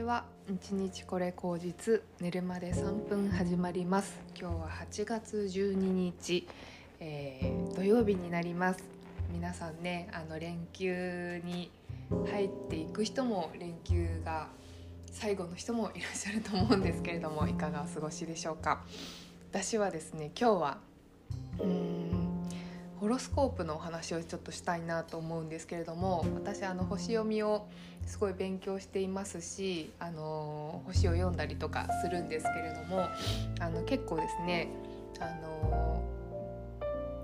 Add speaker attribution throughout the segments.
Speaker 1: ちは一日これ口実寝るまで3分始まります。今日は8月12日、えー、土曜日になります。皆さんねあの連休に入っていく人も連休が最後の人もいらっしゃると思うんですけれどもいかがお過ごしでしょうか。私はですね今日はうーんロスコープのお話をちょっとしたいなと思うんですけれども私あの星読みをすごい勉強していますしあの星を読んだりとかするんですけれどもあの結構ですねあの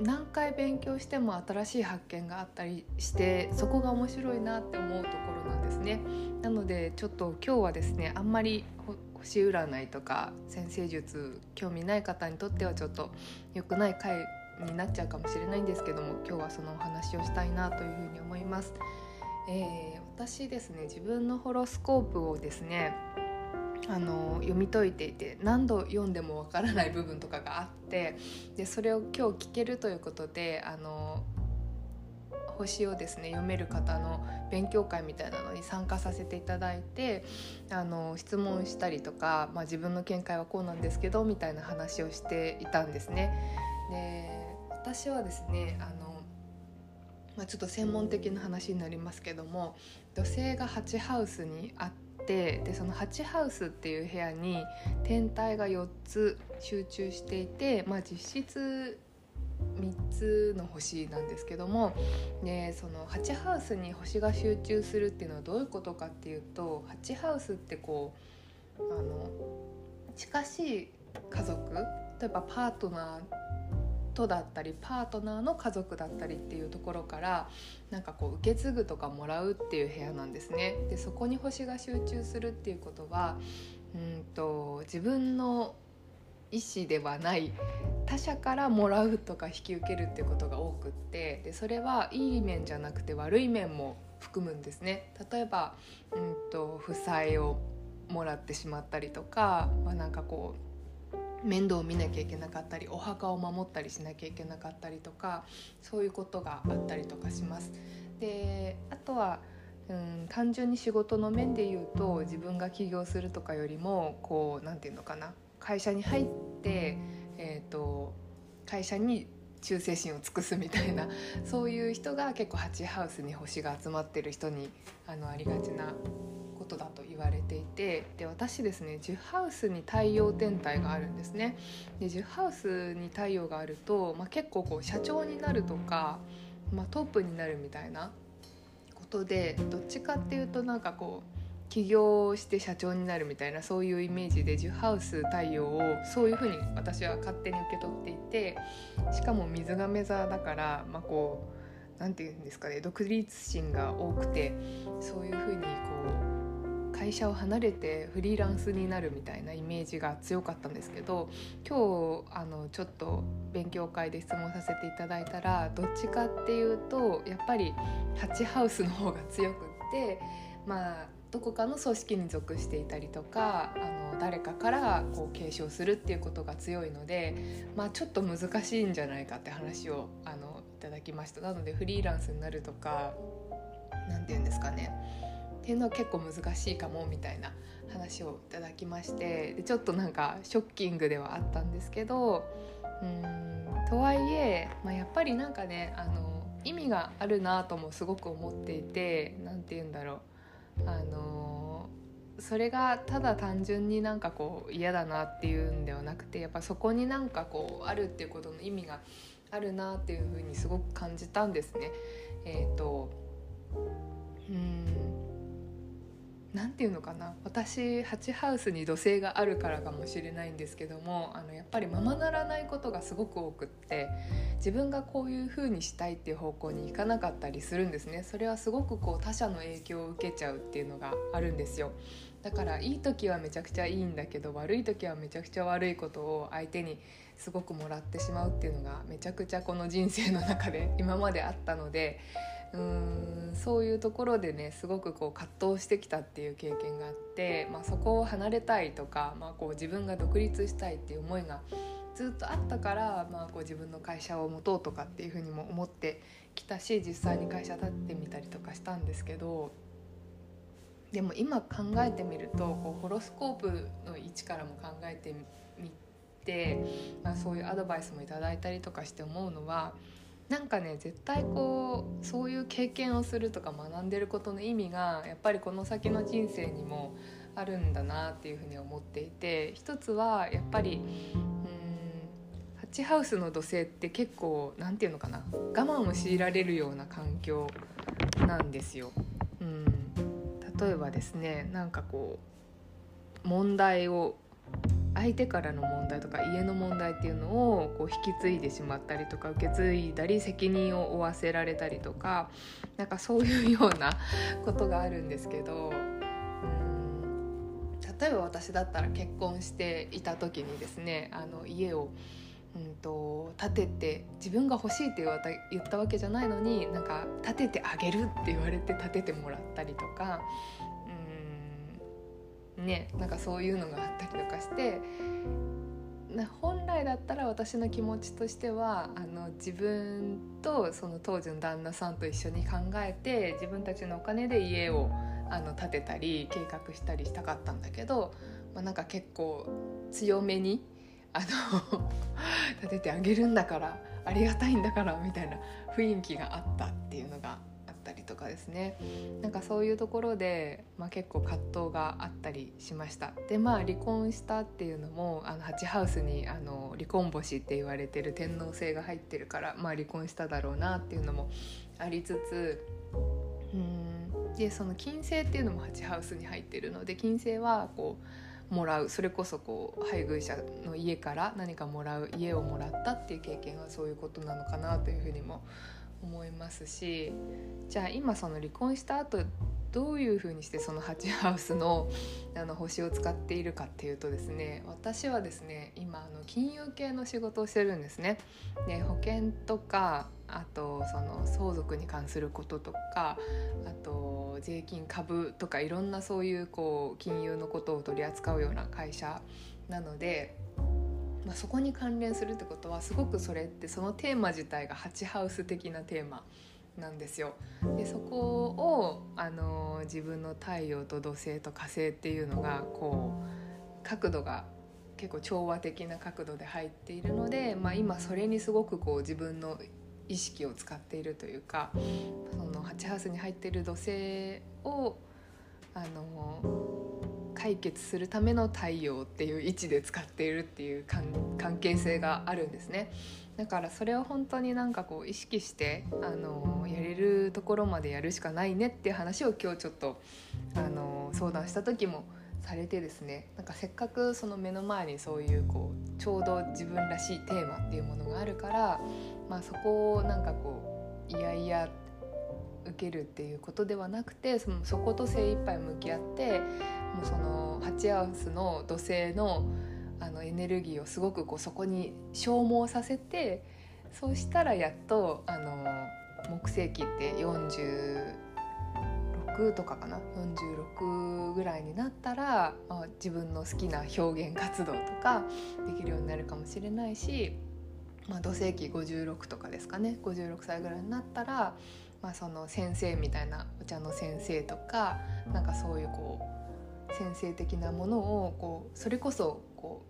Speaker 1: 何回勉強しても新しい発見があったりしてそこが面白いなって思うところなんですね。なのでちょっと今日はですねあんまり星占いとか先生術興味ない方にとってはちょっと良くない回になっちゃうかもしれないんですけども今日はそのお話をしたいなというふうに思います。えー、私ですね自分のホロスコープをですねあの読み解いていて何度読んでもわからない部分とかがあってでそれを今日聞けるということであの星をですね読める方の勉強会みたいなのに参加させていただいてあの質問したりとか、まあ、自分の見解はこうなんですけどみたいな話をしていたんですね。で私はですねあの、まあ、ちょっと専門的な話になりますけども土星が8ハウスにあってでその8ハウスっていう部屋に天体が4つ集中していて、まあ、実質3つの星なんですけどもでその8ハウスに星が集中するっていうのはどういうことかっていうと8ハウスってこうあの近しい家族例えばパートナーとだったりパートナーの家族だったりっていうところからなんかこう受け継ぐとかもらうっていう部屋なんですね。でそこに星が集中するっていうことはうんと自分の意思ではない他者からもらうとか引き受けるっていうことが多くってでそれはいい面じゃなくて悪い面も含むんですね。例えばうんと負債をもらってしまったりとか、まあ、なんかこう面倒を見なきゃいけなかったりお墓を守ったりしなきゃいけなかったりとかそういうことがあったりとかします。であとはうん単純に仕事の面で言うと自分が起業するとかよりもこう何て言うのかな会社に入って、えーと、会社に忠誠心を尽くすみたいなそういう人が結構ハチハウスに星が集まってる人にあのありがちなことだと言われていてで私ですね10ハウスに太陽天体があるんですね。で10ハウスに太陽があると、まあ、結構こう社長になるとか、まあ、トップになるみたいなことでどっちかっていうとなんかこう起業して社長になるみたいなそういうイメージで10ハウス太陽をそういうふうに私は勝手に受け取っていてしかも水亀座だからまあこう何て言うんですかね独立心が多くてそういうふうにこう会社を離れてフリーランスになるみたいなイメージが強かったんですけど今日あのちょっと勉強会で質問させていただいたらどっちかっていうとやっぱりハチハウスの方が強くってまあどこかの組織に属していたりとかあの誰かからこう継承するっていうことが強いので、まあ、ちょっと難しいんじゃないかって話をあのいただきました。なのでフリーランスになるとか何て言うんですかね。っていうのは結構難しいかもみたいな話をいただきましてでちょっとなんかショッキングではあったんですけどうんとはいえ、まあ、やっぱりなんかねあの意味があるなともすごく思っていて何て言うんだろうあのそれがただ単純になんかこう嫌だなっていうんではなくてやっぱそこになんかこうあるっていうことの意味があるなっていうふうにすごく感じたんですね。えーとうん何て言うのかな。私ハチハウスに土星があるからかもしれないんですけどもあのやっぱりままならないことがすごく多くって自分がこういう風にしたいっていう方向に行かなかったりするんですね。それはすごくこう他者の影響を受けちゃうっていうのがあるんですよ。だからいい時はめちゃくちゃいいんだけど悪い時はめちゃくちゃ悪いことを相手にすごくもらってしまうっていうのがめちゃくちゃこの人生の中で 今まであったのでうんそういうところでねすごくこう葛藤してきたっていう経験があって、まあ、そこを離れたいとか、まあ、こう自分が独立したいっていう思いがずっとあったから、まあ、こう自分の会社を持とうとかっていうふうにも思ってきたし実際に会社立ってみたりとかしたんですけどでも今考えてみるとこうホロスコープの位置からも考えてて、まあ、そういうアドバイスもいただいたりとかして思うのはなんかね絶対こうそういう経験をするとか学んでることの意味がやっぱりこの先の人生にもあるんだなっていうふうに思っていて一つはやっぱりうんハッチハウスの土星って結構何て言うのかな我慢を強いられるような環境なんですよ。うん例えばですねなんかこう問題を相手からの問題とか家の問題っていうのをこう引き継いでしまったりとか受け継いだり責任を負わせられたりとかなんかそういうようなことがあるんですけど例えば私だったら結婚していた時にですねあの家をうんと、建てて自分が欲しいって言ったわけじゃないのになんか建ててあげるって言われて建ててもらったりとかねなんかそういうのがあったりとかして本来だったら私の気持ちとしてはあの自分とその当時の旦那さんと一緒に考えて自分たちのお金で家をあの建てたり計画したりしたかったんだけど、まあ、なんか結構強めにあの 建ててあげるんだからありがたいんだからみたいな雰囲気があったっていうのがとかですね。なんかそういうところで、まあ、結構葛藤があったりしました。でまあ離婚したっていうのもあのハチハウスにあの離婚星って言われてる天皇星が入ってるから、まあ、離婚しただろうなっていうのもありつつうんでその金星っていうのもハチハウスに入ってるので金星はこうもらう。それこそこう配偶者の家から何かもらう家をもらったっていう経験はそういうことなのかなというふうにも思いますしじゃあ今その離婚した後どういうふうにしてそのハチハウスのあの星を使っているかっていうとですね私はですね今あの金融系の仕事をしてるんですね。で保険とかあとその相続に関することとかあと税金株とかいろんなそういうこう金融のことを取り扱うような会社なのでまあ、そこに関連するってことはすごくそれってそのテーマ自体がハチハウス的なテーマなんですよ。でそこをあの自分の太陽と土星と火星っていうのがこう角度が結構調和的な角度で入っているので、まあ、今それにすごくこう自分の意識を使っているというかそのハチハウスに入っている土星をあの解決するための太陽っていう位置で使っているっていう関係性があるんですね。だからそれを本当になんかこう意識してあのやれるところまでやるしかないねっていう話を今日ちょっとあの相談した時もされてですね。なんかせっかくその目の前にそういうこうちょうど自分らしいテーマっていうものがあるから、まあ、そこをなんかこういやいや受けるっていうことではなくてそのそこと精一杯向き合ってチハウスの土星のあのエネルギーをすごくこうそこに消耗させてそうしたらやっとあの木星期って46とかかな？46ぐらいになったら、まあ、自分の好きな表現活動とかできるようになるかもしれないし、まあ、土星期56とかですかね？56歳ぐらいになったら、まあ、その先生みたいなお茶の先生とかなんかそういうこう先生的なものをこうそれこそこ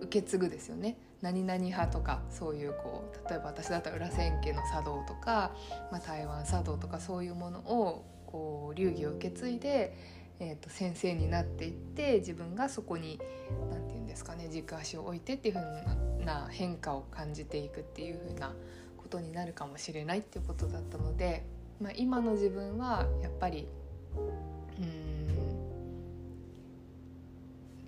Speaker 1: う受け継ぐですよね。何々派とかそういうこう例えば私だったら裏千家の茶道とか、まあ、台湾茶道とかそういうものをこう流儀を受け継いで、えー、と先生になっていって自分がそこに何て言うんですかね軸足を置いてっていう風な変化を感じていくっていう風なことになるかもしれないっていうことだったので、まあ、今の自分はやっぱりうん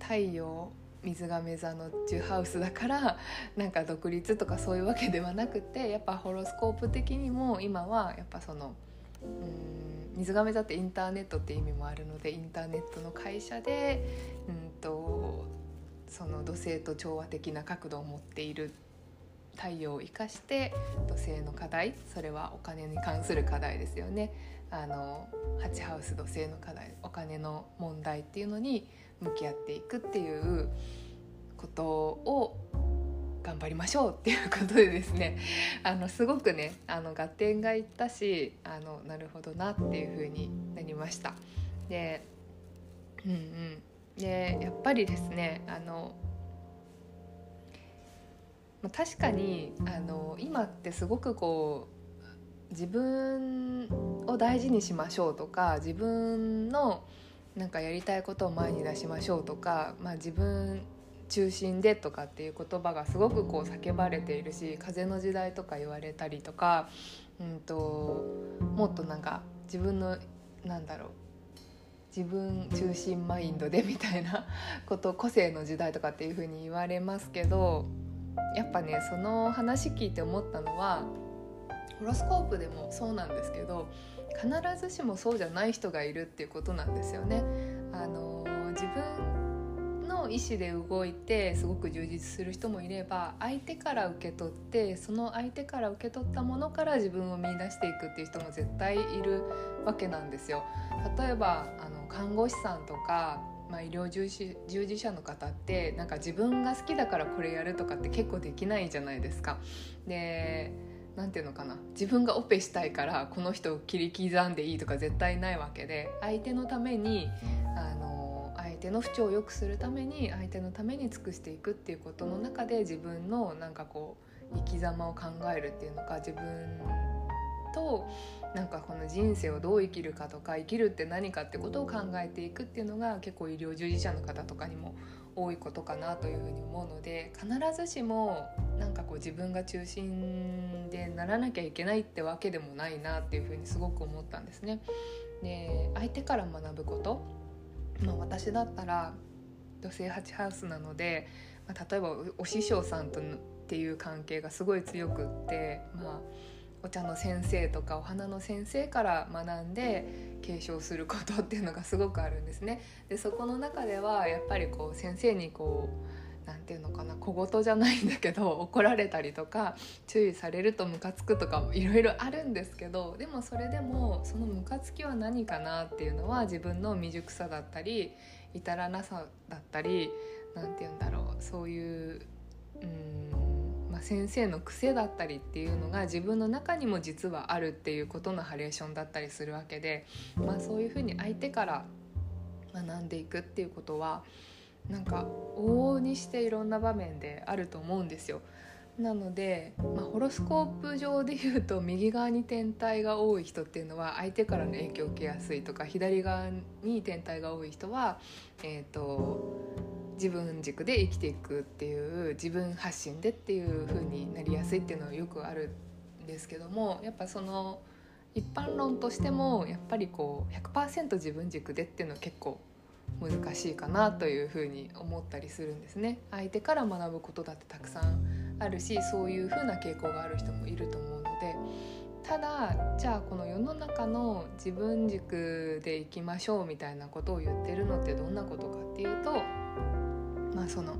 Speaker 1: 太陽水亀座のジュハウスだからなんか独立とかそういうわけではなくてやっぱホロスコープ的にも今はやっぱそのうん水亀座ってインターネットって意味もあるのでインターネットの会社でうんとその土星と調和的な角度を持っている太陽を生かして土星の課題それはお金に関する課題ですよね。あのハチハウス土星の課題お金の問題っていうのに向き合っていくっていうことを頑張りましょうっていうことでですね あのすごくねあの合点がいったしあのなるほどなっていう風になりました。でうんうん、でやっぱりですねあの確かにあの今ってすごくこう自分を大事にしましょうとか自分のなんかやりたいことを前に出しましょうとか、まあ、自分中心でとかっていう言葉がすごくこう叫ばれているし風の時代とか言われたりとか、うんと、もっとなんか自分のなんだろう自分中心マインドでみたいなこと個性の時代とかっていう風に言われますけどやっぱねその話聞いて思ったのはホロスコープでもそうなんですけど必ずしもそうじゃない人がいるっていうことなんですよね。あの自分の意思で動いてすごく充実する人もいれば相手から受け取ってその相手から受け取ったものから自分を見出していくっていう人も絶対いるわけなんですよ。例えばあの看護師さんとかまあ、医療従事従事者の方ってなんか自分が好きだからこれやるとかって結構できないじゃないですか。で何て言うのかな。自分がオペしたいからこの人を切り刻んでいいとか絶対ないわけで相手のためにあの相手の不調を良くするために相手のために尽くしていくっていうことの中で自分のなんかこう生き様を考えるっていうのか自分となんかこの人生をどう生きるかとか生きるって何かってことを考えていくっていうのが結構医療従事者の方とかにも多いことかなというふうに思うので必ずしもなんかこう自分が中心でならなきゃいけないってわけでもないなっていうふうにすごく思ったんですね。で相手から学ぶこと、まあ、私だったら土星8ハウスなので、まあ、例えばお師匠さんとっていう関係がすごい強くってまあお茶の先生とかお花の先生から学んで継承することっていうのがすごくあるんですね。でそこの中ではやっぱりこう先生にこうなんていうのかな小言じゃないんだけど怒られたりとか注意されるとムカつくとかいろいろあるんですけどでもそれでもそのムカつきは何かなっていうのは自分の未熟さだったり至らなさだったり何て言うんだろうそういううん、先生の癖だったりっていうのが自分の中にも実はあるっていうことのハレーションだったりするわけで、まあ、そういうふうに相手から学んでいくっていうことはなんか往々にしていろんな場面であると思うんですよ。なので、まあ、ホロスコープ上で言うと右側に天体が多い人っていうのは相手からの影響を受けやすいとか左側に天体が多い人は、えーと自分軸で生きていくっていう自分発信でっていう風になりやすいっていうのはよくあるんですけどもやっぱその一般論としてもやっぱりこう100%自分軸でっていうのは結構難しいかなというふに思ったりするんですね。相手から学ぶことだってたくさんあるしそういうふうな傾向がある人もいると思うのでただじゃあこの世の中の自分軸でいきましょうみたいなことを言ってるのってどんなことかっていうとまあその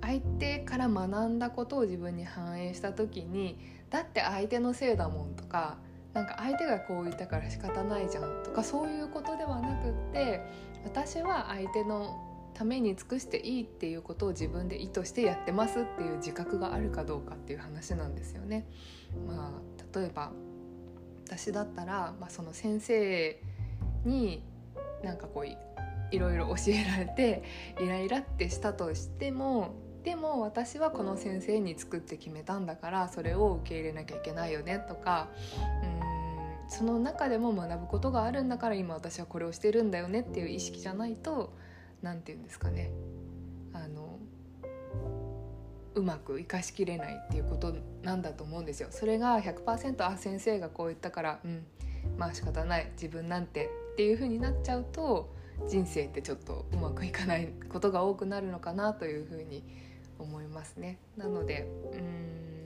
Speaker 1: 相手から学んだことを自分に反映した時にだって相手のせいだもんとかなんか相手がこう言ったから仕方ないじゃんとかそういうことではなくって私は相手のために尽くしていいっていうことを自分で意図してやってますっていう自覚があるかどうかっていう話なんですよね。まあ、例えば私だったら、まあ、その先生になんかこういろいろ教えられてイライラってしたとしてもでも私はこの先生に作って決めたんだからそれを受け入れなきゃいけないよねとかうんその中でも学ぶことがあるんだから今私はこれをしてるんだよねっていう意識じゃないと何て言うんですかねあのうまく生かしきれないっていうことなんだと思うんですよ。それが100%あ先生がこう言ったからうんまあ仕方ない自分なんてっていう風になっちゃうと人生ってちょっとうまくいかないことが多くなるのかなというふうに思いますね。なのでうん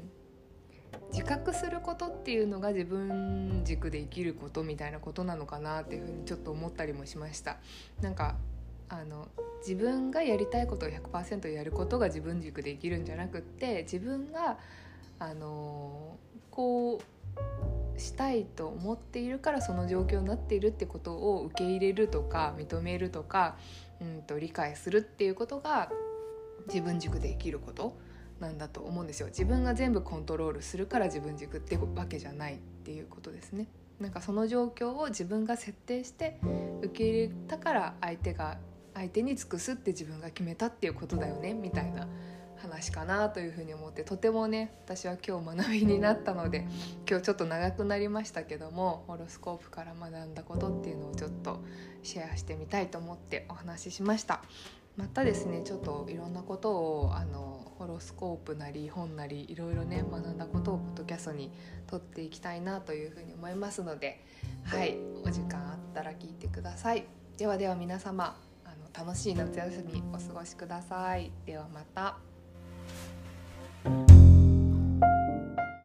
Speaker 1: 自覚することっていうのが自分軸で生きることみたいなことなのかなっていうふうにちょっと思ったりもしました。なんかあの自分がやりたいことを100%やることが自分軸で生きるんじゃなくって自分があのこうしたいと思っているからその状況になっているってことを受け入れるとか認めるとか、うんと、理解するっていうことが自分軸で生きることなんだと思うんですよ。自分が全部コントロールするから自分軸ってわけじゃないっていうことですね。なんかその状況を自分が設定して受け入れたから相手が相手に尽くすって自分が決めたっていうことだよねみたいな話かなというふうに思ってとてもね私は今日学びになったので今日ちょっと長くなりましたけどもホロスコープから学んだことっていうのをちょっとシェアしてみたいと思ってお話ししました。またですねちょっといろんなことをあのホロスコープなり本なりいろいろね学んだことをポッドキャストに撮っていきたいなというふうに思いますのではいお時間あったら聞いてください。ではでは皆様あの楽しい夏休みお過ごしください。ではまた。Thank you.